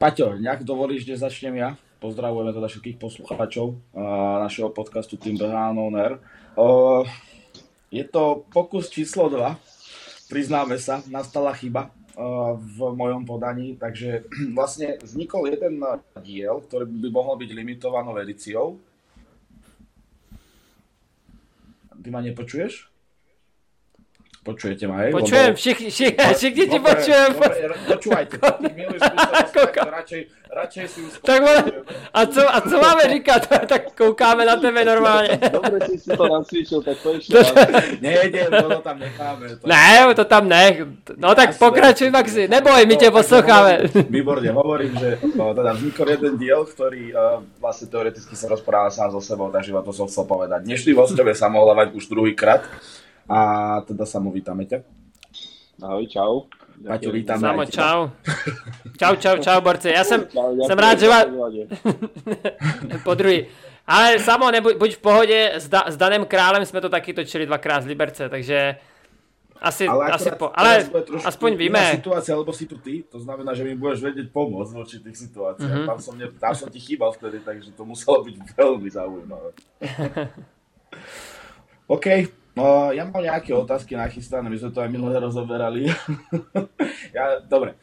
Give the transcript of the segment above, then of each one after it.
Paťo, nejak dovolíš, že začnem ja? Pozdravujeme teda všetkých poslucháčov našeho podcastu Team Behan On Air. Je to pokus číslo 2, priznáme sa, nastala chyba v mojom podaní, takže vlastne vznikol jeden diel, ktorý by mohol byť limitovanou edíciou. Ty ma nepočuješ? Počujete ma, hej? Počujem, lebo... všichni ti počujem. Dobre, počúvajte, radšej, radšej si už tak a, co, a co máme říkať? tak koukáme na tebe normálne. Dobre, si si to nacvičil, tak to ešte Nie, nie, to tam necháme. To ne, to tam nech. No tak pokračuj, Maxi, neboj, my ťa posloucháme. Výborne, hovorím, že teda vznikol jeden diel, ktorý uh, vlastne teoreticky sa rozpráva sám so sebou, takže to som chcel povedať. Dnešný hostovie sa mohla mať už druhýkrát a teda Samo, vítame ťa. Ahoj, čau. Paťo, vítame Samo, čau. čau, čau, čau, borci. Ja som, čau, som rád, že vás... po druhý. Ale Samo, nebuď, buď v pohode, s, da, s Danem Králem sme to taky točili dvakrát z Liberce, takže asi, ale asi po, ale aspoň víme. situácia, lebo si tu ty, to znamená, že mi budeš vedieť pomôcť v určitých situáciách. Mm-hmm. Tam, som ne, tam som ti chýbal vtedy, takže to muselo byť veľmi zaujímavé. OK, No, ja mám nejaké otázky nachystané, my sme to aj minulé rozoberali. ja, dobre,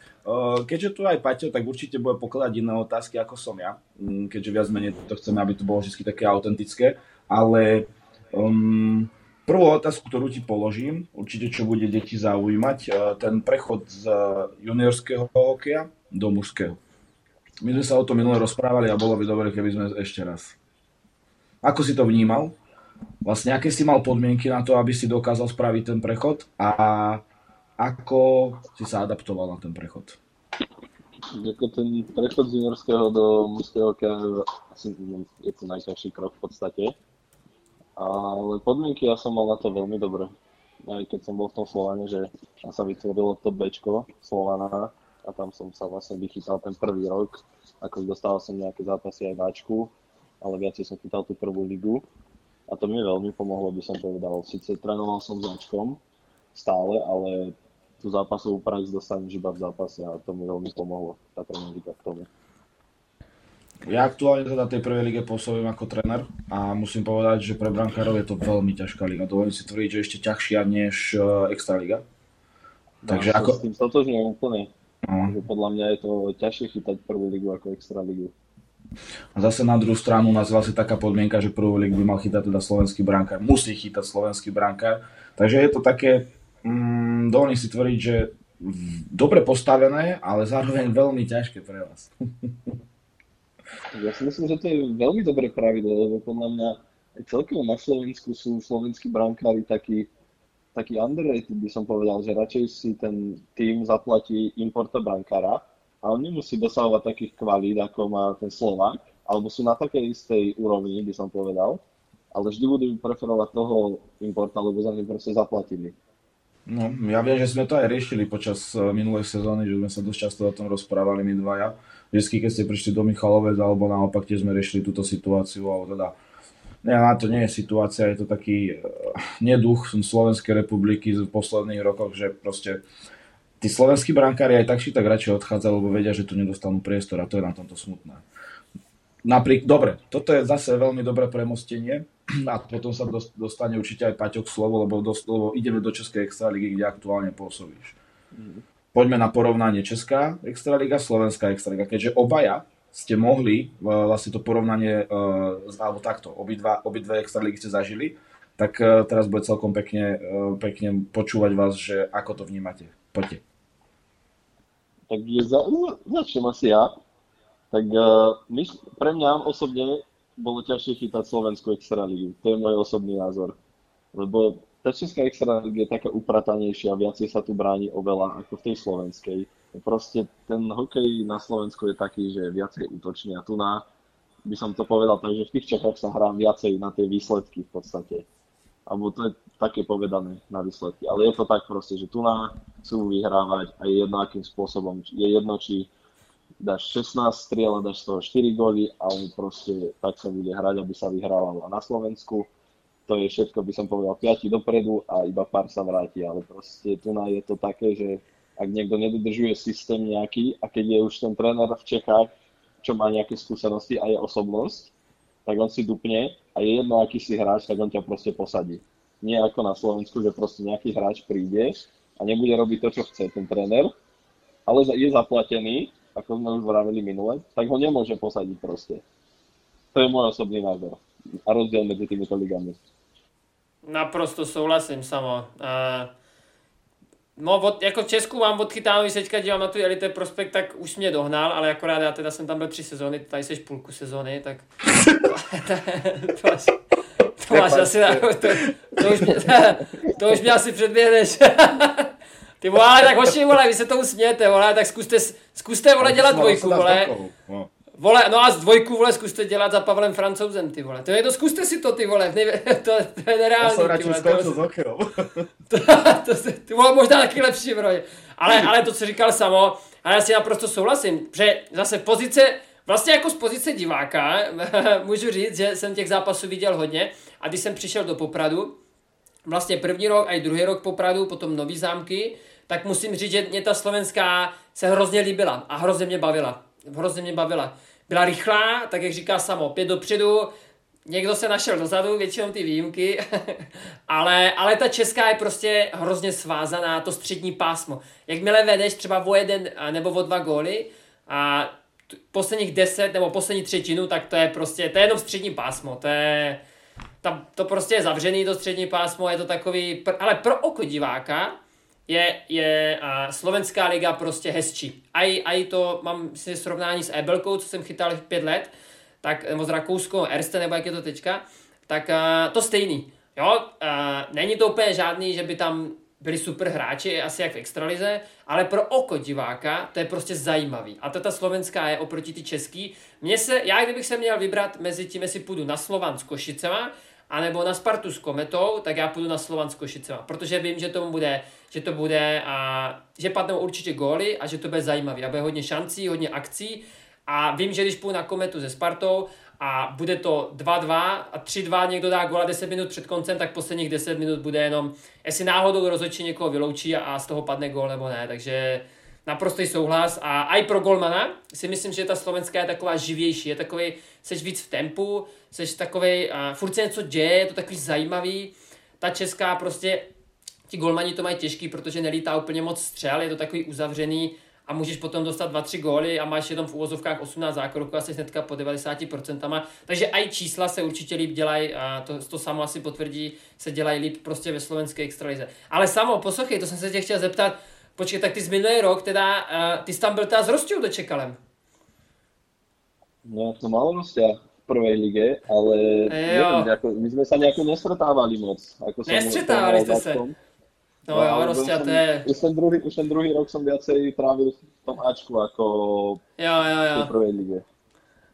keďže tu aj Paťo, tak určite bude pokladať iné otázky ako som ja, mm, keďže viac menej to chceme, aby to bolo vždy také autentické, ale um, prvú otázku, ktorú ti položím, určite čo bude deti zaujímať, uh, ten prechod z juniorského hokeja do mužského. My sme sa o tom minule rozprávali a bolo by dobre, keby sme ešte raz. Ako si to vnímal? Vlastne aké si mal podmienky na to, aby si dokázal spraviť ten prechod a ako si sa adaptoval na ten prechod? Ako ten prechod z juniorského do mužského asi je to najťažší krok v podstate. Ale podmienky ja som mal na to veľmi dobré. Aj keď som bol v tom Slovane, že tam sa vytvorilo to Bčko Slovana a tam som sa vlastne vychytal ten prvý rok. Ako dostal som nejaké zápasy aj váčku, ale viacej som chytal tú prvú ligu a to mi veľmi pomohlo, by som povedal. Sice trénoval som začkom stále, ale tú zápasovú prax dostaneš iba v zápase a to mi veľmi pomohlo, tá tréninga k tomu. Ja aktuálne teda tej prvej lige pôsobím ako tréner a musím povedať, že pre brankárov je to veľmi ťažká liga. Dovolím si tvrdiť, že ešte ťažšia než uh, Extraliga. Takže no, ako... S tým stotožňujem úplne. No. podľa mňa je to ťažšie chytať prvú ligu ako Extraligu. A zase na druhú stranu nás vlastne taká podmienka, že prvú ligu by mal chytať teda slovenský brankár. Musí chytať slovenský brankár. Takže je to také, mm, si tvrdiť, že dobre postavené, ale zároveň veľmi ťažké pre vás. Ja si myslím, že to je veľmi dobré pravidlo, lebo podľa mňa aj celkovo na Slovensku sú slovenskí brankári takí, taký underrated by som povedal, že radšej si ten tým zaplatí importa brankára, a on nemusí dosahovať takých kvalít, ako má ten Slovák, alebo sú na takej istej úrovni, by som povedal, ale vždy budú preferovať toho importa, lebo za ním proste zaplatili. No, ja viem, že sme to aj riešili počas e, minulej sezóny, že sme sa dosť často o tom rozprávali my dvaja. Vždy, keď ste prišli do Michalovec, alebo naopak, tiež sme riešili túto situáciu, alebo teda ja, to nie je situácia, je to taký uh, neduch Slovenskej republiky v posledných rokoch, že proste tí slovenskí brankári aj tak či tak radšej odchádzajú, lebo vedia, že tu nedostanú priestor a to je na tomto smutné. Napriek, dobre, toto je zase veľmi dobré premostenie a potom sa dostane určite aj Paťok slovo, lebo, do, lebo ideme do Českej extraligy, kde aktuálne pôsobíš. Poďme na porovnanie Česká extraliga, Slovenská extraliga, keďže obaja ste mohli vlastne to porovnanie, e, alebo takto, obidva, obidve extraligy ste zažili, tak e, teraz bude celkom pekne, e, pekne počúvať vás, že ako to vnímate. Poďte. Takže za, začnem asi ja. Tak uh, my, pre mňa osobne bolo ťažšie chytať Slovenskú extraligu. To je môj osobný názor. Lebo tá Česká extraliga je taká upratanejšia, viacej sa tu bráni oveľa ako v tej slovenskej. Proste ten hokej na Slovensku je taký, že viacej útočný a tu na, by som to povedal tak, že v tých Čechách sa hrám viacej na tie výsledky v podstate alebo to je také povedané na výsledky. Ale je to tak proste, že tu na chcú vyhrávať a je jedno akým spôsobom. Je jedno, či dáš 16 striel a dáš z toho 4 góly, ale proste tak sa bude hrať, aby sa vyhrávalo. Na Slovensku to je všetko, by som povedal, 5 dopredu a iba pár sa vráti, ale proste tu na je to také, že ak niekto nedodržuje systém nejaký a keď je už ten tréner v Čechách, čo má nejaké skúsenosti a je osobnosť, tak on si dupne a je jedno, aký si hráč, tak on ťa proste posadí. Nie ako na Slovensku, že proste nejaký hráč príde a nebude robiť to, čo chce ten tréner, ale je zaplatený, ako sme už vravili minule, tak ho nemôže posadiť proste. To je môj osobný názor. A rozdiel medzi týmito ligami. Naprosto souhlasím, samo. Uh, no, od, jako v Česku mám odchytávaný, teďka dívám na tu Elite Prospekt, tak už mě dohnal, ale akorát já teda jsem tam byl tři sezóny, tady jsi půlku sezóny, tak to, máš, to máš asi, to, to, už mě, to už mě asi předběhneš. Ty vole, tak hoši, vole, vy se tomu smějete, vole, tak zkuste, zkuste, vole, dělat dvojku, vole. Vole, no a z dvojku, vole, zkuste dělat za Pavlem Francouzem, ty vole. To je to, zkuste si to, ty vole, nejve, to, to je nereálný, ty vole. To, to, to, to, ty vole, možná taky lepší, bro. Ale, ale to, co říkal samo, ale já si naprosto souhlasím, že zase pozice, vlastně jako z pozice diváka, můžu říct, že jsem těch zápasů viděl hodně a když jsem přišel do Popradu, vlastně první rok a i druhý rok Popradu, potom Nový zámky, tak musím říct, že mě ta slovenská se hrozně líbila a hrozně mě bavila. Hrozně mě bavila. Byla rychlá, tak jak říká samo, pět dopředu, někdo se našel dozadu, většinou ty výjimky, ale, ale ta česká je prostě hrozně svázaná, to střední pásmo. Jakmile vedeš třeba o jeden nebo o dva góly a posledních deset nebo poslední třetinu, tak to je prostě, to je jenom střední pásmo, to je, tam, to prostě je zavřený to střední pásmo, je to takový, ale pro oko diváka je, je uh, slovenská liga prostě hezčí. A i to mám si srovnání s Ebelkou, co jsem chytal pět let, tak, nebo s Rakouskou, Erste, nebo jak je to teďka, tak uh, to stejný. Jo, uh, není to úplně žádný, že by tam byli super hráči, asi jak v extralize, ale pro oko diváka to je prostě zajímavý. A ta slovenská je oproti ty český. Mně se, já kdybych se měl vybrat mezi tím, jestli půjdu na Slovan s Košicema, anebo na Spartu s Kometou, tak já půjdu na Slovan s Košicema, protože vím, že to bude, že to bude a že padnou určitě góly a že to bude zajímavý. A bude hodně šancí, hodně akcí. A vím, že když půjdu na Kometu se Spartou a bude to 2-2 a 3-2 někdo dá góla 10 minut před koncem, tak posledních 10 minut bude jenom, jestli náhodou rozhodčí někoho vyloučí a z toho padne gól nebo ne, takže naprostý souhlas a i pro golmana si myslím, že ta slovenská je taková živější, je takový, seš víc v tempu, seš takový, uh, furt se něco děje, je to takový zajímavý, ta česká prostě, ti golmani to mají těžký, protože nelítá úplně moc střel, je to takový uzavřený a můžeš potom dostat 2-3 góly a máš jenom v úvozovkách 18 zákroků a jsi hnedka po 90%. Takže i čísla se určitě líp dělají, a to, to samo asi potvrdí, se dělají líp prostě ve slovenské extralize. Ale samo, poslouchej, to jsem se tě chtěl zeptat, Počkej, tak ty z minulý rok, teda, uh, ty jsi tam byl teda s Rostou dočekalem. No, som mal Rostia v prvej lige, ale neviem, nejako, my sme sa nejako nestretávali moc. Ako Nestretávali ste sa. No, no jo, Rostia, to je... Už ten, druhý, už ten druhý rok som viacej trávil v tom Ačku ako jo, jo, jo. v prvej lige.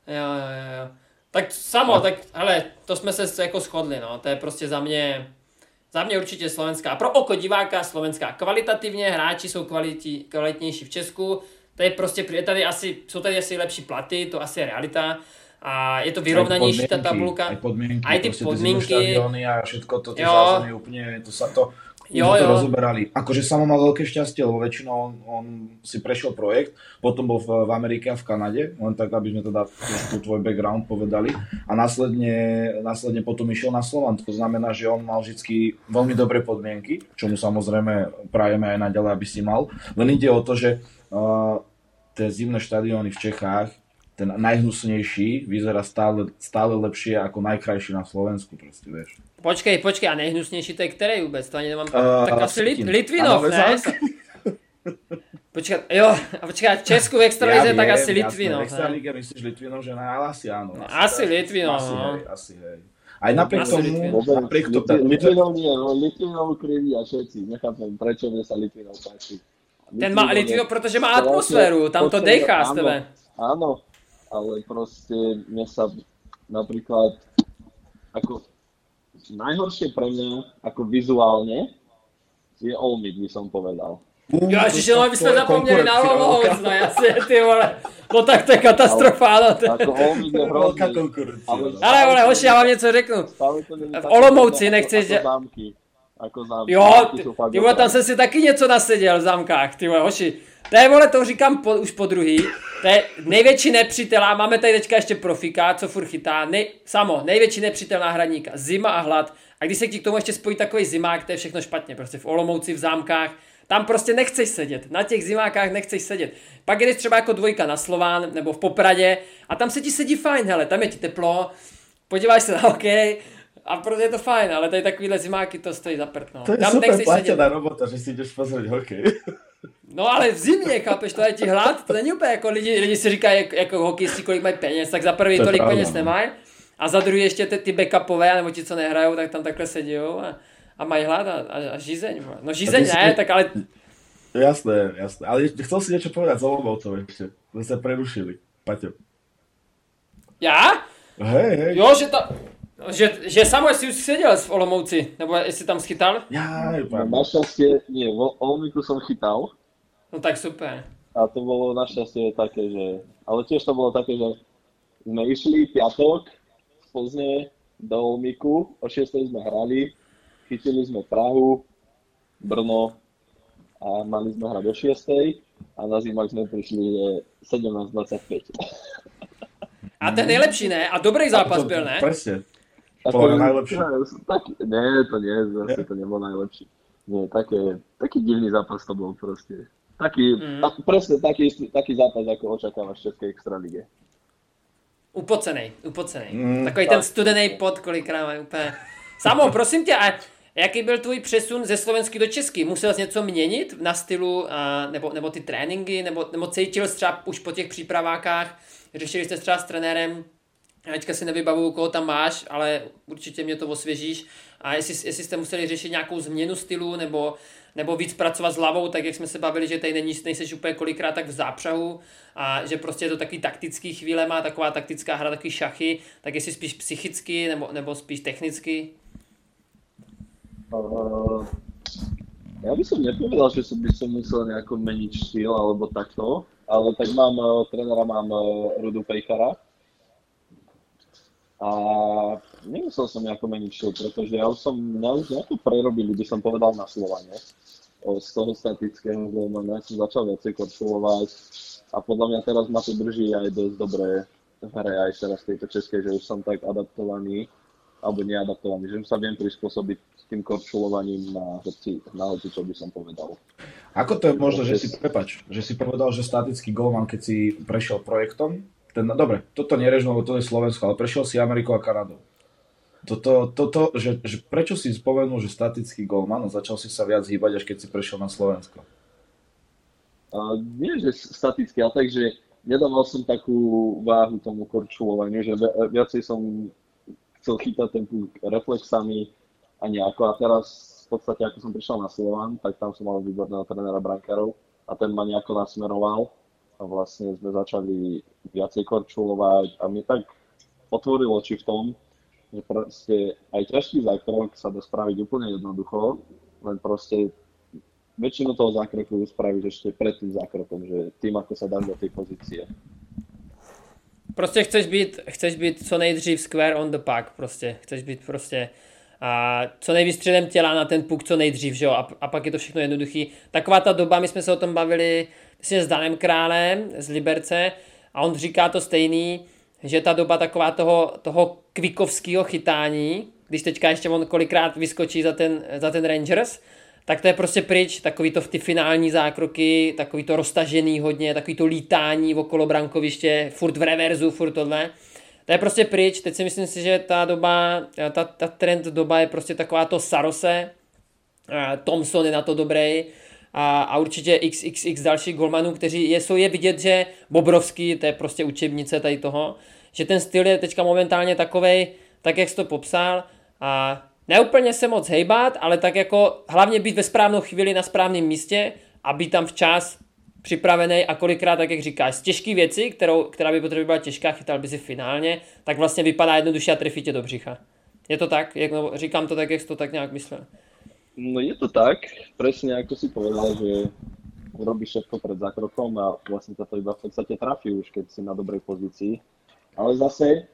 Jo, jo, jo, jo. Tak samo, tak hele, to jsme se jako shodli, no, to je prostě za mě, za mě určitě slovenská. Pro oko diváka slovenská kvalitativně, hráči jsou kvalití, kvalitnější v Česku. To je prostě, je tady asi, jsou tady asi lepší platy, to asi je realita. A je to vyrovnanější ta tabulka. Aj podmienky, aj ty podmienky. a všetko to, tie zázemie úplne, to sa to, jo, jo. to rozoberali. Akože samo mal veľké šťastie, lebo väčšinou on, on si prešiel projekt, potom bol v, v Amerike a v Kanade, len tak, aby sme teda trošku tvoj background povedali. A následne, následne potom išiel na Slovan. To znamená, že on mal vždy veľmi dobré podmienky, čo mu samozrejme prajeme aj naďalej, aby si mal. Len ide o to, že uh, tie zimné štadióny v Čechách ten najhnusnejší vyzerá stále, stále lepšie ako najkrajší na Slovensku, proste, vieš. Počkej, počkej, a nejhnusnější to je který vůbec? To ani nemám... Uh, tak asi Lit, Litvinov, ne? Počkej, jo, a počkej, v Česku v extralize, ja tak asi Litvinov. V extralíge myslíš Litvinov, že na asi áno. No, asi, asi Litvinov, asi, no. Hej, asi, hej. Aj napriek tomu, napriek tomu... Litvinov nie, no Litvinov kriví a všetci, nechápem, prečo mne sa Litvinov páči. Ten má Litvinov, protože má atmosféru, tam to dechá z tebe. Áno, ale proste mne sa napríklad ako najhoršie pre mňa, ako vizuálne, je Olmit, by som povedal. Ja, čiže no, my sme zapomněli na Lomovec, no jasne, ty vole. No tak to je katastrofa, no. Ako Olmit je hrozný. Ale, ale, hoši, ja vám něco řeknu. V Olomouci nechceš... Ako zámky. Jo, ty, ty vole, tam jsem si taky něco naseděl v zámkách, ty vole, hoši. To je, vole, to říkám po, už po druhý. To je největší nepřítel a máme tady teďka ještě profika, co furt chytá. Nej, samo, největší nepřítel náhradníka. Zima a hlad. A když se ti k tomu ještě spojí takový zimák, to je všechno špatně. Prostě v Olomouci, v zámkách, tam prostě nechceš sedět. Na těch zimákách nechceš sedět. Pak jdeš třeba jako dvojka na Slován nebo v Popradě a tam se ti sedí fajn, hele, tam je ti teplo, podíváš se na hokej, a prostě je to fajn, ale tady takovýhle zimáky to stojí za prd, no. To je Tam super platená robota, že si jdeš pozrieť hokej. No ale v zimě, chápeš, to je ti hlad, to není úplně jako lidi, lidi si říkají, jako, jako hokejisti, kolik mají peněz, tak za prvý To tolik pravda, peněz no. nemají, a za druhý ještě ty, ty backupové, nebo ti, co nehrajou, tak tam takhle sedí a, a mají hlad a, a, a žízeň. No žízeň ne, tak ale Jasné, jasné. Ale chcel si niečo povedať za Olomoucov ešte. Sme sa prerušili. Paťo. já? Hej, hej. Jo, že to, že, že samo jsi už seděl v Olomouci, nebo jestli tam schytal? No, pán. našťastie, nie, vo Olmiku som chytal No tak super. a to bolo našťastie také, že... Ale tiež to bolo také, že sme išli piatok z Plzne do Olmiku, o 6. sme hrali, chytili sme Prahu, Brno a mali sme hrať o 6. a na zimak sme prišli že 17.25. A ten nejlepší ne? A dobrý zápas To- byl, ne? Presne. To- najlepší. Tak, nie, to nie, zase to nebol najlepší. Nie, také, taký divný zápas to bol proste. Taký, Mm. tak, presne taký, taký zápas, ako očakávaš v Českej extralíge. Upocenej, upocenej. Mm, Takový ten studený pot, kolikrát mají úplně. Samo, prosím tě, a jaký byl tvůj přesun ze slovensky do česky? Musel jsi něco měnit na stylu, a, nebo, nebo ty tréninky, nebo, nebo cítil jsi třeba už po těch přípravákách, řešili jste třeba s trenérem, teďka si nevybavuju, koho tam máš, ale určitě mě to osvěžíš. A jestli, jestli jste museli řešit nějakou změnu stylu, nebo, nebo víc pracovat s hlavou, tak jak jsme se bavili, že tady není, nejseš úplně kolikrát tak v zápřahu a že prostě je to takový taktický chvíle, má taková taktická hra, takový šachy, tak jestli spíš psychicky nebo, nebo spíš technicky. Uh, ja by som nepovedal, že som by som musel nejako meniť štýl alebo takto, ale tak mám, uh, trénera mám uh, Rudu Pejkara a nemusel som nejako meniť štýl, pretože ja už som, mňa už nejako prerobili, by som povedal na Slovane. O, z toho statického golmana som začal viacej korčulovať a podľa mňa teraz ma to drží aj dosť dobre v hre aj teraz v tejto českej, že už som tak adaptovaný alebo neadaptovaný, že už sa viem prispôsobiť s tým korčulovaním na hoci, na hoci, čo by som povedal. Ako to je možné, že si, prepač, že si povedal, že statický golman, keď si prešiel projektom, ten, no dobre, toto nerežno, lebo to je Slovensko, ale prešiel si Ameriku a Kanadu. Toto, toto, že, že prečo si spomenul, že statický golman a začal si sa viac hýbať, až keď si prešiel na Slovensko? A nie, že staticky, ale tak, že nedával som takú váhu tomu korčulovaniu, že vi- viacej som chcel chytať ten puk reflexami a nejako. A teraz v podstate, ako som prišiel na Slovan, tak tam som mal výborného trénera brankárov a ten ma nejako nasmeroval a vlastne sme začali viacej korčulovať a mi tak otvoril oči v tom, že proste aj ťažký zákrok sa dá spraviť úplne jednoducho, len proste väčšinu toho zákroku spravíš ešte pred tým zákrokom, že tým, ako sa dáš do tej pozície. Prostě chceš být, chceš být co nejdřív square on the puck, prostě. Chceš být prostě a co nejvíc těla na ten puk co nejdřív, že jo, a, a pak je to všechno jednoduchý. Taková ta doba, my jsme se o tom bavili myslím, s Danem Králem z Liberce a on říká to stejný, že ta doba taková toho, toho kvikovského chytání, když teďka ještě on kolikrát vyskočí za ten, za ten Rangers, tak to je prostě pryč, takový to v ty finální zákroky, takový to roztažený hodně, takový to lítání okolo brankoviště, furt v reverzu, furt tohle. To je prostě pryč, teď si myslím si, že ta doba, ta, ta trend doba je prostě taková to Sarose, a Thompson je na to dobrý. A, a určitě XXX dalších golmanů, kteří je, jsou je vidět, že Bobrovský, to je prostě učebnice tady toho, že ten styl je teďka momentálně takovej, tak jak jsi to popsal. A neúplně se moc hejbat, ale tak jako hlavně být ve správnou chvíli na správném místě a být tam včas připravený a kolikrát, tak jak říkáš, z těžké věci, kterou, která by potřeba byla těžká, chytal by si finálně, tak vlastně vypadá jednoduše a trefí tě do břicha. Je to tak? Jak, no, říkám to tak, jak jsi to tak nějak myslel. No je to tak, presne ako si povedal, že robíš všetko pred zákrokom a vlastne sa to iba v podstate trafí už, keď si na dobrej pozícii. Ale zase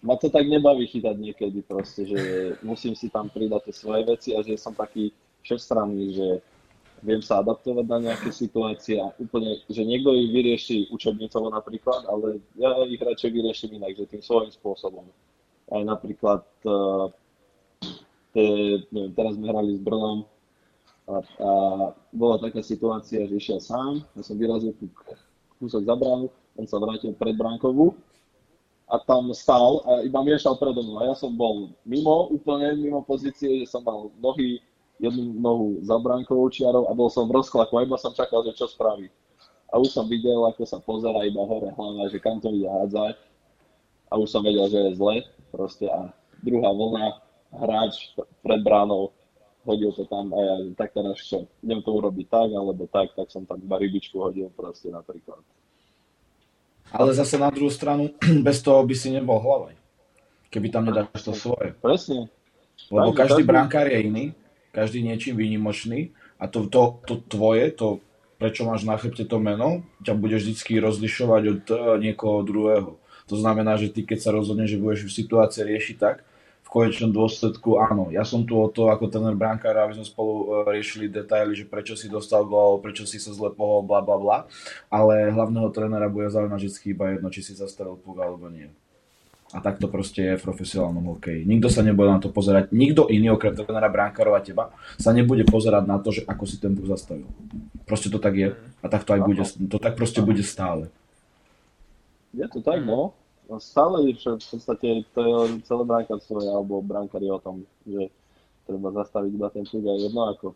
ma to tak nebaví chytať niekedy proste, že musím si tam pridať tie svoje veci a že som taký všestranný, že viem sa adaptovať na nejaké situácie a úplne, že niekto ich vyrieši učebnicovo napríklad, ale ja ich radšej vyriešim inak, že tým svojím spôsobom. Aj napríklad, uh, te, neviem, teraz sme hrali s Brnom a, a bola taká situácia, že išiel sám, ja som vyrazil kúsok za bránu, on sa vrátil pred bránkovú a tam stál a iba miešal predo mnou. A ja som bol mimo, úplne mimo pozície, že som mal nohy, jednu nohu za bránkovou čiarou a bol som v rozklaku a iba som čakal, že čo spraví. A už som videl, ako sa pozera iba hore hlava, že kam to ide hádzať. A už som vedel, že je zle. Proste a druhá vlna, hráč pred bránou, hodil to tam a ja, tak teraz čo, idem to urobiť tak, alebo tak, tak som tam iba rybičku hodil proste napríklad. Ale zase na druhú stranu, bez toho by si nebol hlavej. Keby tam nedáš to svoje. Presne. Lebo tak, každý brankár je iný, každý niečím výnimočný a to, to, to tvoje, to prečo máš na chrbte to meno, ťa budeš vždy rozlišovať od eh, niekoho druhého. To znamená, že ty keď sa rozhodneš, že budeš v situácii riešiť tak, v konečnom dôsledku áno, ja som tu o to ako ten brankár, aby sme spolu e, riešili detaily, že prečo si dostal gól, prečo si sa zle pohol, bla bla bla, ale hlavného trénera bude zaujímať vždy iba jedno, či si zastavil puk alebo nie. A tak to proste je v profesionálnom hokeji. Nikto sa nebude na to pozerať, nikto iný okrem trénera brankárov a teba sa nebude pozerať na to, že ako si ten puk zastavil. Proste to tak je a tak to aj bude, to tak proste bude stále. Je to tak, no. Stále že v podstate to je celé brankárstvo alebo brankári o tom, že treba zastaviť iba ten puk a jedno ako.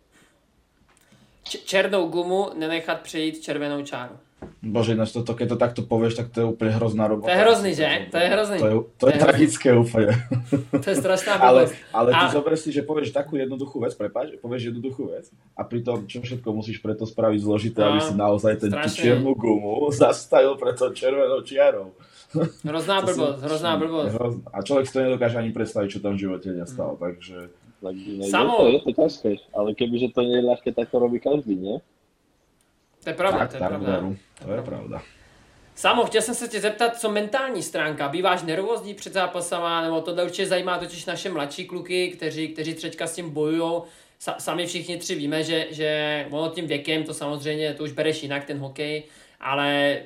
Č- černou gumu nenechat přejít červenou čáru. Bože, ináč toto, keď to takto povieš, tak to je úplne hrozná robota. To je hrozný, že? To je hrozný. To je, to je, to je tragické úplne. To je strašná ale, ale ty a... zober si, že povieš takú jednoduchú vec, prepáč, povieš jednoduchú vec a pritom čo všetko musíš preto spraviť zložité, a, aby si naozaj ten čiernu gumu zastavil pre to červenou čiarou. Hrozná blbosť, hrozná blbosť. A človek si to nedokáže ani predstaviť, čo tam v živote nestalo, takže... Tak, ne, Samo... je, to, je to ťažké, ale kebyže to nie je ľahké, tak to robí každý, nie? To je pravda, tak, to je pravda. Veru, to je pravda. Samo, chtěl jsem se tě zeptat, co mentální stránka. Býváš nervózní před zápasama, nebo tohle určitě zajímá totiž naše mladší kluky, kteří, kteří třeďka s tím bojují. Sa, sami všichni tři víme, že, že ono tím věkem to samozřejmě, to už bereš jinak ten hokej, ale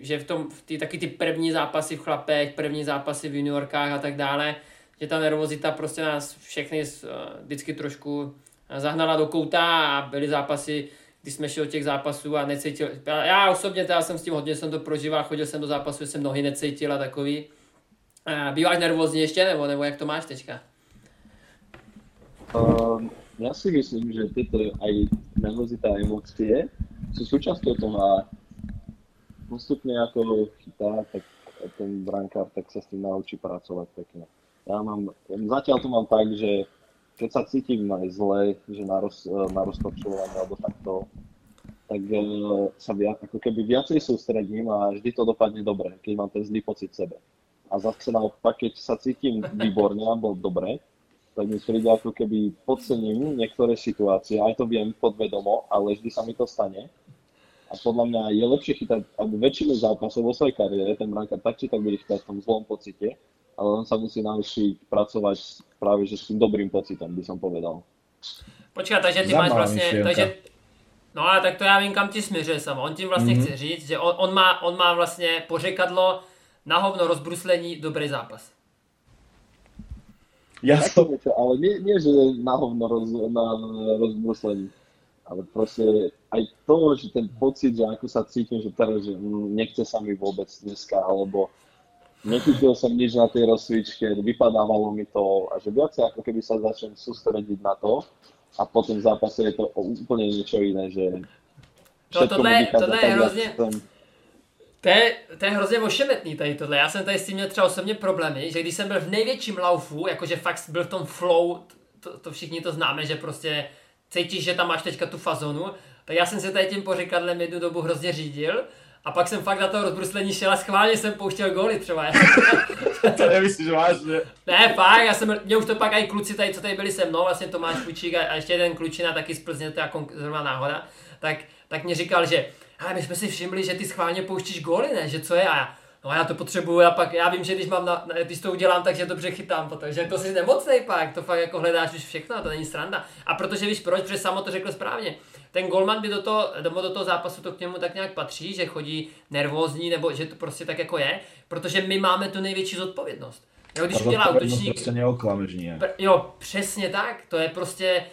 že v tom, v ty, taky ty první zápasy v chlapech, první zápasy v juniorkách a tak dále, že ta nervozita prostě nás všechny uh, vždycky trošku zahnala do kouta a byly zápasy, kdy jsme od těch zápasů a necítil, já osobně teda jsem s tím hodně jsem to prožíval, chodil jsem do zápasu, jsem nohy necítil a takový. Uh, býváš nervózní ještě, nebo, nebo jak to máš teďka? Uh, ja si myslím, že tieto aj nervozita a emócie sú súčasťou toho a postupne ako chytá, tak ten brankár tak sa s tým naučí pracovať pekne. Ja mám, zatiaľ to mám tak, že keď sa cítim zle, že na, roz, na roztočovanie alebo takto, tak e, sa viac, ako keby viacej sústredím a vždy to dopadne dobre, keď mám ten zlý pocit sebe. A zase naopak, keď sa cítim výborne alebo dobre, tak mi príde ako keby podcením niektoré situácie, aj to viem podvedomo, ale vždy sa mi to stane a podľa mňa je lepšie chytať, alebo väčšinu zápasov vo svojej kariére, ten brankár tak či tak bude chytať v tom zlom pocite, ale on sa musí naučiť pracovať práve že s tým dobrým pocitom, by som povedal. Počkaj, takže ty máš vlastne, takže, no ale tak to já vím, kam ti směřuje samo. On tím vlastně mm-hmm. chce říct, že on, on, má, on má vlastně pořekadlo na hovno rozbruslení dobrý zápas. Ja som... Ale nie, nie, že na hovno roz, na rozbruslení ale proste aj to, že ten pocit, že ako sa cítim, že teraz, že nechce sa mi vôbec dneska, alebo nechytil som nič na tej rozsvičke, vypadávalo mi to a že viacej ako keby sa začnem sústrediť na to a potom v zápase je to úplne niečo iné, že to, tohle, tohle je hrozně, to je, to je hrozně ošemetný tady tohle. Já jsem tady s tím měl třeba osobně problémy, že když jsem byl v největším laufu, jakože fakt byl v tom flow, to, to všichni to známe, že prostě cítíš, že tam máš teďka tu fazonu, tak já jsem se tady tím pořekadlem jednu dobu hrozně řídil a pak jsem fakt na to rozbruslení šel a schválně jsem pouštěl góly třeba. to nemyslíš vážně? Ne, fakt, já jsem, mě už to pak i kluci tady, co tady byli se mnou, vlastně Tomáš Kučík a, a ještě jeden klučina taky z Plzně, to je jako zrovna náhoda, tak, tak mě říkal, že my jsme si všimli, že ty schválně pouštíš góly, ne, že co je a já, no já to potřebuju, a pak já vím, že když, mám na, když to udělám, takže dobře chytám potom, že to si nemocnej pak, to fakt jako hledáš už všechno, to není sranda. A protože víš proč, protože samo to řekl správně. Ten golman by do toho, do toho zápasu to k němu tak nějak patří, že chodí nervózní, nebo že to prostě tak jako je, protože my máme tu největší zodpovědnost. Jo, když udělá útočník... Prostě neoklameš Jo, přesně tak, to je prostě,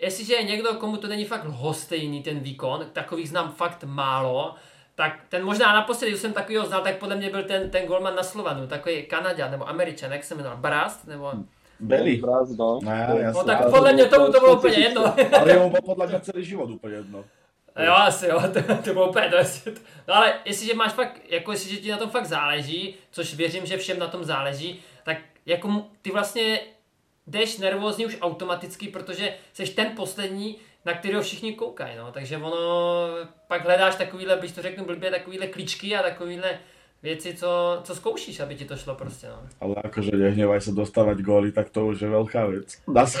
jestliže je někdo, komu to není fakt lhostejný ten výkon, takových znám fakt málo, tak ten možná naposledy, když jsem takovýho znal, tak podle mě byl ten, ten golman na Slovanu, takový Kanaďan nebo Američan, jak se jmenoval, Brast, nebo... Belly. Brast, no. No, no tak podle mě tomu to bylo úplně jedno. Ale jemu bylo podle mě celý život úplně jedno. Jo, asi jo, to, to bylo úplně to, No ale jestliže máš fakt, jako jestliže ti na tom fakt záleží, což věřím, že všem na tom záleží, tak jako ty vlastně jdeš nervózní už automaticky, protože jsi ten poslední, na kterého všichni koukají, no. Takže ono, pak hledáš takovýhle, když to řeknu blbě, takovýhle klíčky a takovýhle věci, co, co zkoušíš, aby ti to šlo prostě, no. Ale jakože nehněvaj se dostávat góly, tak to už je velká věc.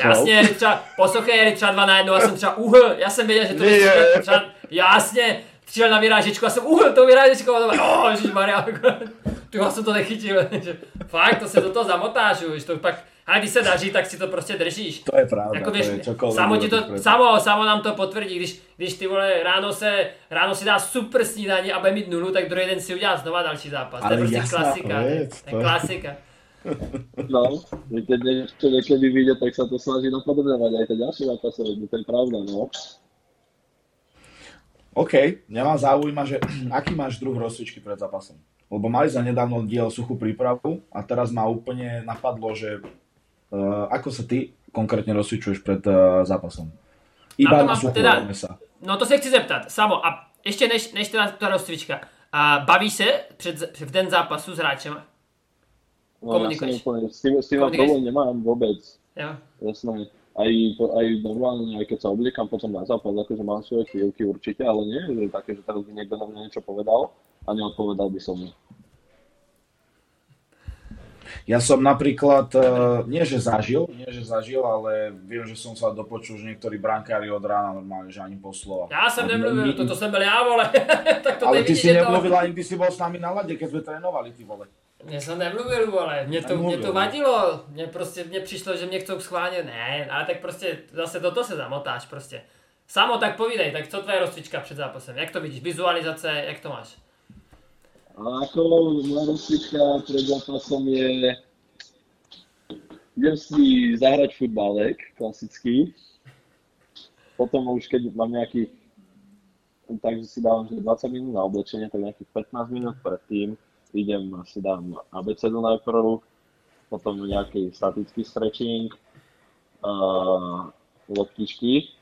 Jasně, třeba, poslouchej, třeba dva na jedno, já jsem třeba uhl, já jsem věděl, že to je třeba, jasně, přijel na vyrážečku a jsem uhl tou vyrážečkou a bylo, oh, Maria, ty jsem to nechytil, fakt, to se do toho zamotáš už, to pak, ale když se daří, tak si to prostě držíš. To je pravda, jako, víš, to je čokoliv. Samo, ti to, samo, samo nám to potvrdí, když, když ty vole ráno se, ráno si dá super snídaní a bude mít nulu, tak druhý den si udělá znova další zápas. Ale to je prostě jasná, klasika. Věc, to je klasika. No, keď niečo niekedy vyjde, tak sa to snaží napodobňovať aj tie ďalšie zápasy, to je pravda, no. OK, mňa ma zaujíma, že aký máš druh rozcvičky pred zápasom? Lebo mali za nedávno diel suchú prípravu a teraz ma úplne napadlo, že ako sa ty konkrétne rozcvičuješ pred uh, zápasom? Iba na, na suchu, teda, sa. No to se chci zeptat, Samo, a ještě než, než teda ta rozcvička, a bavíš se před, v den zápasu s hráčem? No, Komunikuješ? Úplne, s tým, s tým problém nemám vôbec. Jo. Jasné. Aj, aj normálne, aj keď sa obliekam potom na zápas, akože mám svoje chvíľky určite, ale nie, že také, že teraz by niekto na mňa niečo povedal a neodpovedal by som mu. Ja som napríklad, uh, nie že zažil, nie že zažil, ale viem, že som sa dopočul, že niektorí brankári od rána normálne, že ani po slova. Ja som nemluvil, toto som bol ja, vole. tak to ale ty si nemluvil, ani ty si bol s nami na lade, keď sme trénovali, ty vole. Mně jsem nemluvil, vole, mě to, mě to vadilo, mě prostě, mně přišlo, že mě chcou schválně, ne, ale tak prostě zase do toho se zamotáš prostě. Samo tak povídej, tak co tvoje rozcvička před zápasem, jak to vidíš, vizualizace, jak to máš? A ako moja rozcvička pred zápasom je... Idem si zahrať futbalek, klasický. Potom už keď mám nejaký... Takže si dávam že 20 minút na oblečenie, tak nejakých 15 minút predtým idem si dám abecedu najprv, potom nejaký statický stretching, uh, loptičky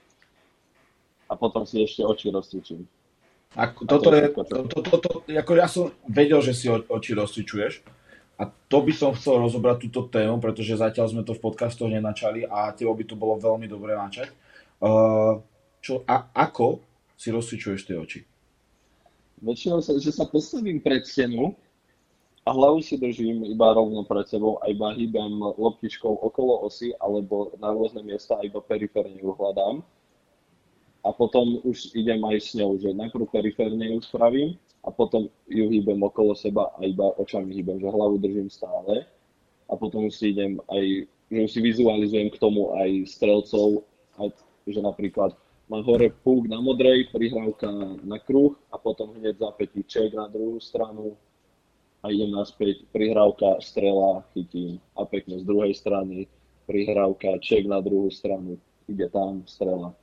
a potom si ešte oči rozcvičím. Ako, toto je, to, to, to, ako ja som vedel, že si oči rozcvičuješ a to by som chcel rozobrať túto tému, pretože zatiaľ sme to v podcastoch nenačali a tebo by to bolo veľmi dobre načať. Uh, čo, a, ako si rozcvičuješ tie oči? Väčšinou sa, že sa postavím pred stenu a hlavu si držím iba rovno pred sebou a iba hýbem loptičkou okolo osy alebo na rôzne miesta a iba periférne ju hľadám a potom už idem aj s ňou, že najprv periférne ju spravím a potom ju hýbem okolo seba a iba očami hýbem, že hlavu držím stále. A potom si idem aj, že si vizualizujem k tomu aj strelcov, aj, že napríklad mám hore púk na modrej, prihrávka na kruh a potom hneď zapätí ček na druhú stranu a idem naspäť, prihrávka, strela, chytím a pekne z druhej strany, prihrávka, ček na druhú stranu, ide tam, strela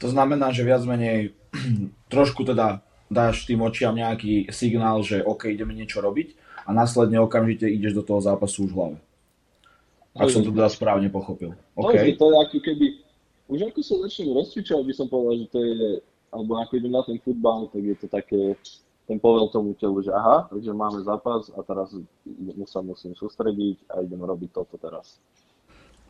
to znamená, že viac menej trošku teda dáš tým očiam nejaký signál, že OK, ideme niečo robiť a následne okamžite ideš do toho zápasu už v hlave. Ak som to teda správne pochopil. Okay. To, to je ako keby, už ako sa začnem rozcvičovať, by som povedal, že to je, alebo ako idem na ten futbal, tak je to také, ten povel tomu telu, že aha, takže máme zápas a teraz sa musím sústrediť a idem robiť toto teraz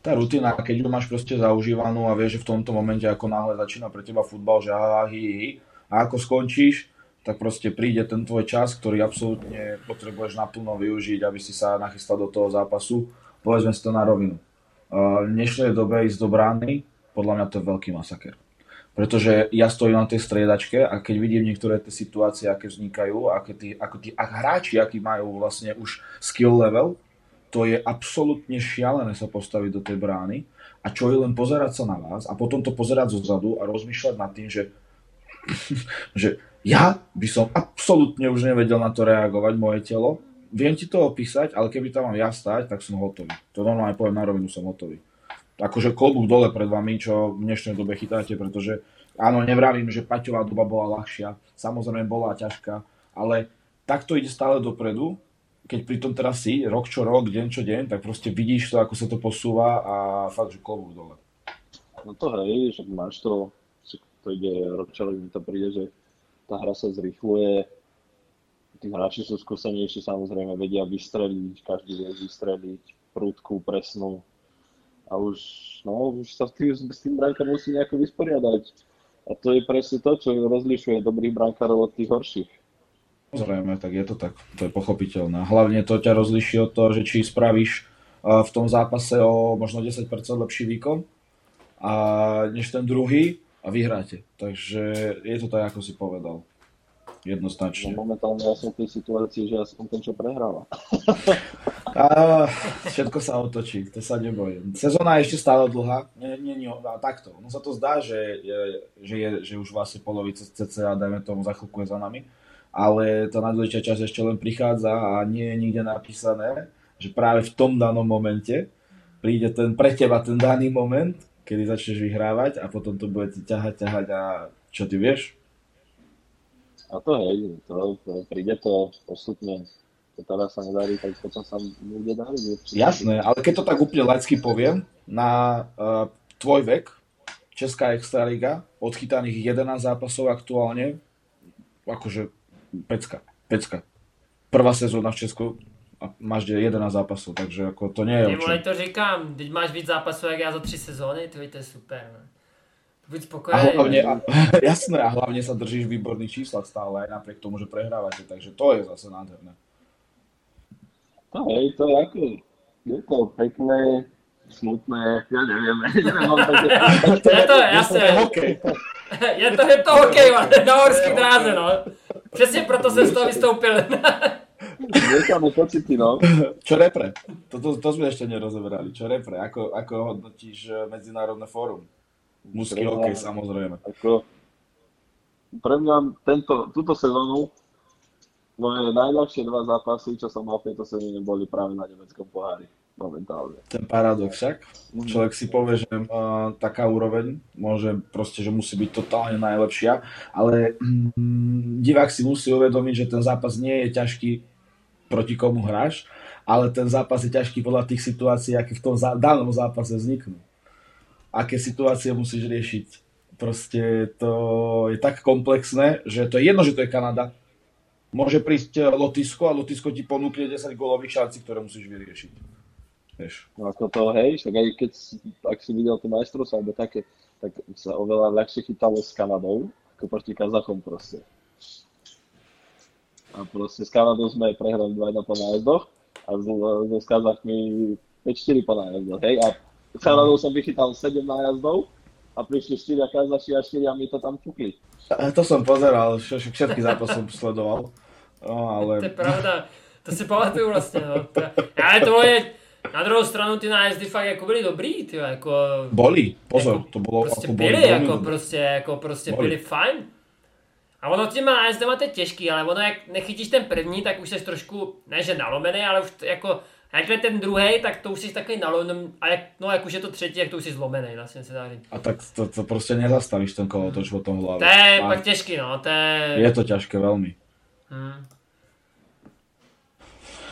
tá rutina, keď ju máš proste zaužívanú a vieš, že v tomto momente ako náhle začína pre teba futbal, že aha, hi, hi, a ako skončíš, tak proste príde ten tvoj čas, ktorý absolútne potrebuješ naplno využiť, aby si sa nachystal do toho zápasu. Povedzme si to na rovinu. V dnešnej dobe ísť do brány, podľa mňa to je veľký masaker. Pretože ja stojím na tej striedačke a keď vidím niektoré tie situácie, aké vznikajú, aké tí, ako tí a hráči, akí majú vlastne už skill level, to je absolútne šialené sa postaviť do tej brány a čo je len pozerať sa na vás a potom to pozerať zo zadu a rozmýšľať nad tým, že, že ja by som absolútne už nevedel na to reagovať, moje telo. Viem ti to opísať, ale keby tam mám ja stať, tak som hotový. To normálne poviem na rovinu, som hotový akože klobúk dole pred vami, čo v dnešnej dobe chytáte, pretože áno, nevravím, že Paťová doba bola ľahšia, samozrejme bola ťažká, ale takto ide stále dopredu, keď pri tom teraz si, rok čo rok, deň čo deň, tak proste vidíš to, ako sa to posúva a fakt, že klobúk dole. No to hej, že máš to, to ide rok čo rok, mi to príde, že tá hra sa zrychluje, tí hráči sú skúsenejší, samozrejme vedia vystreliť, každý vie vystreliť, prúdku, presnú, a už, no, už sa s tým, s tým brankárom musí nejako vysporiadať. A to je presne to, čo rozlišuje dobrých brankárov od tých horších. Samozrejme, tak je to tak, to je pochopiteľné. Hlavne to ťa rozliší od toho, že či spravíš v tom zápase o možno 10% lepší výkon a než ten druhý a vyhráte. Takže je to tak, ako si povedal. Jednoznačne. No, momentálne ja som v tej situácii, že ja som ten, čo prehráva. A, všetko sa otočí, to sa nebojím. Sezóna je ešte stále dlhá, nie, nie, nie, takto. No sa to zdá, že, je, že, je, že už vlastne polovica CCA, dajme tomu, za chvíľku je za nami, ale tá najdôležitejšia časť ešte len prichádza a nie je nikde napísané, že práve v tom danom momente príde ten pre teba ten daný moment, kedy začneš vyhrávať a potom to bude ti ťahať, ťahať a čo ty vieš? A to hej, to, to príde to postupne to teraz sa nedarí, tak potom sa bude dariť. Jasné, ale keď to tak úplne laicky poviem, na uh, tvoj vek, Česká extraliga, odchytaných 11 zápasov aktuálne, akože pecka, pecka. Prvá sezóna v Česku a máš 11 zápasov, takže ako to nie je Nevole, to říkám, teď máš víc zápasů jak já za 3 sezóny, to je super. Ne? Buď spokojný. A hlavne, a, jasné, a hlavne sa držíš výborných číslach stále, aj napriek tomu, že prehrávate, takže to je zase nádherné. No hej, to je ako, je to pekné, smutné, ja neviem, neviem je to, jasne. Je to, je to hokej, na horský dráze, no. Přesně proto jsem z toho vystoupil. Necháme pocity, no. Čo repre? To, to, to sme ešte nerozoberali. Čo repre? Ako, ako hodnotíš eh, Medzinárodné fórum? Mužský hokej, samozrejme. Ako, pre mňa tento, túto sezónu Moje najľahšie dva zápasy, čo som mal v tejto sezóne, boli práve na nemeckom pohári momentálne. Ten paradox však. Mm. Človek si povie, že uh, taká úroveň môže proste, že musí byť totálne najlepšia, ale mm, divák si musí uvedomiť, že ten zápas nie je ťažký proti komu hráš, ale ten zápas je ťažký podľa tých situácií, aké v tom zá- danom zápase vzniknú. Aké situácie musíš riešiť. Proste to je tak komplexné, že to je jedno, že to je Kanada, môže prísť eh, Lotisko a Lotisko ti ponúkne 10 golových šancí, ktoré musíš vyriešiť. Vieš. No ako to, hej, však aj keď, ak si videl to majstrovstvo alebo také, tak sa oveľa ľahšie chytalo s Kanadou, ako proti Kazachom proste. A proste s Kanadou sme prehrali 2-1 po nájazdoch a so, so s Kazachmi 5-4 po nájazdoch, hej. A s Kanadou som vychytal 7 nájazdov a prišli 4 Kazaši a 4 a mi to tam fúkli. To som pozeral, všetky zápasy som sledoval. No, ale... To je pravda, to si pamatuju vlastně, no. Ale to je, na druhou stranu ty nájezdy fakt jako byly dobrý, ty jako... Boli, pozor, jako, to bylo... Prostě jako byly, jako dobrý. prostě, jako prostě boli. byly fajn. A ono těma nájezdama to je těžký, ale ono jak nechytíš ten první, tak už jsi trošku, ne že nalomený, ale už jako a jakhle ten druhý, tak to už jsi takový nalomený, a jak, no jak už je to třetí, tak to už jsi zlomený, vlastně se dá říct. A tak to, to prostě nezastavíš ten kolotoč o tom hlave. To je a pak těžký, no, to je... Je to ťažké veľmi. Hmm.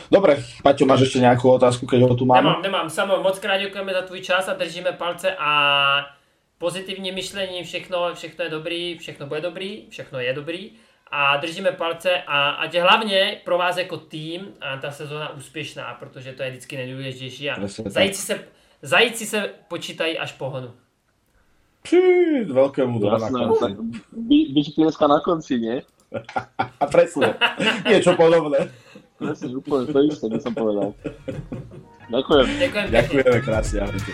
Dobre, Paťo, máš ešte nejakú otázku, keď ho tu máme? Nemám, nemám. Samo, moc krát ďakujeme za tvůj čas a držíme palce a pozitivní myšlení, všechno, všechno je dobrý, všechno bude dobrý, všechno je dobrý a držíme palce a ať je hlavně pro vás jako tým a ta sezóna úspěšná, protože to je vždycky nejdůležitější a zajíci se, zajíci se počítají až pohonu. Pší, veľkému Jasné, na konci. Byť pieska na konci, nie? A presne, niečo podobné. Presne, úplne to isté by som povedal. Ďakujem. Ďakujem Ďakujeme krásne, ahojte.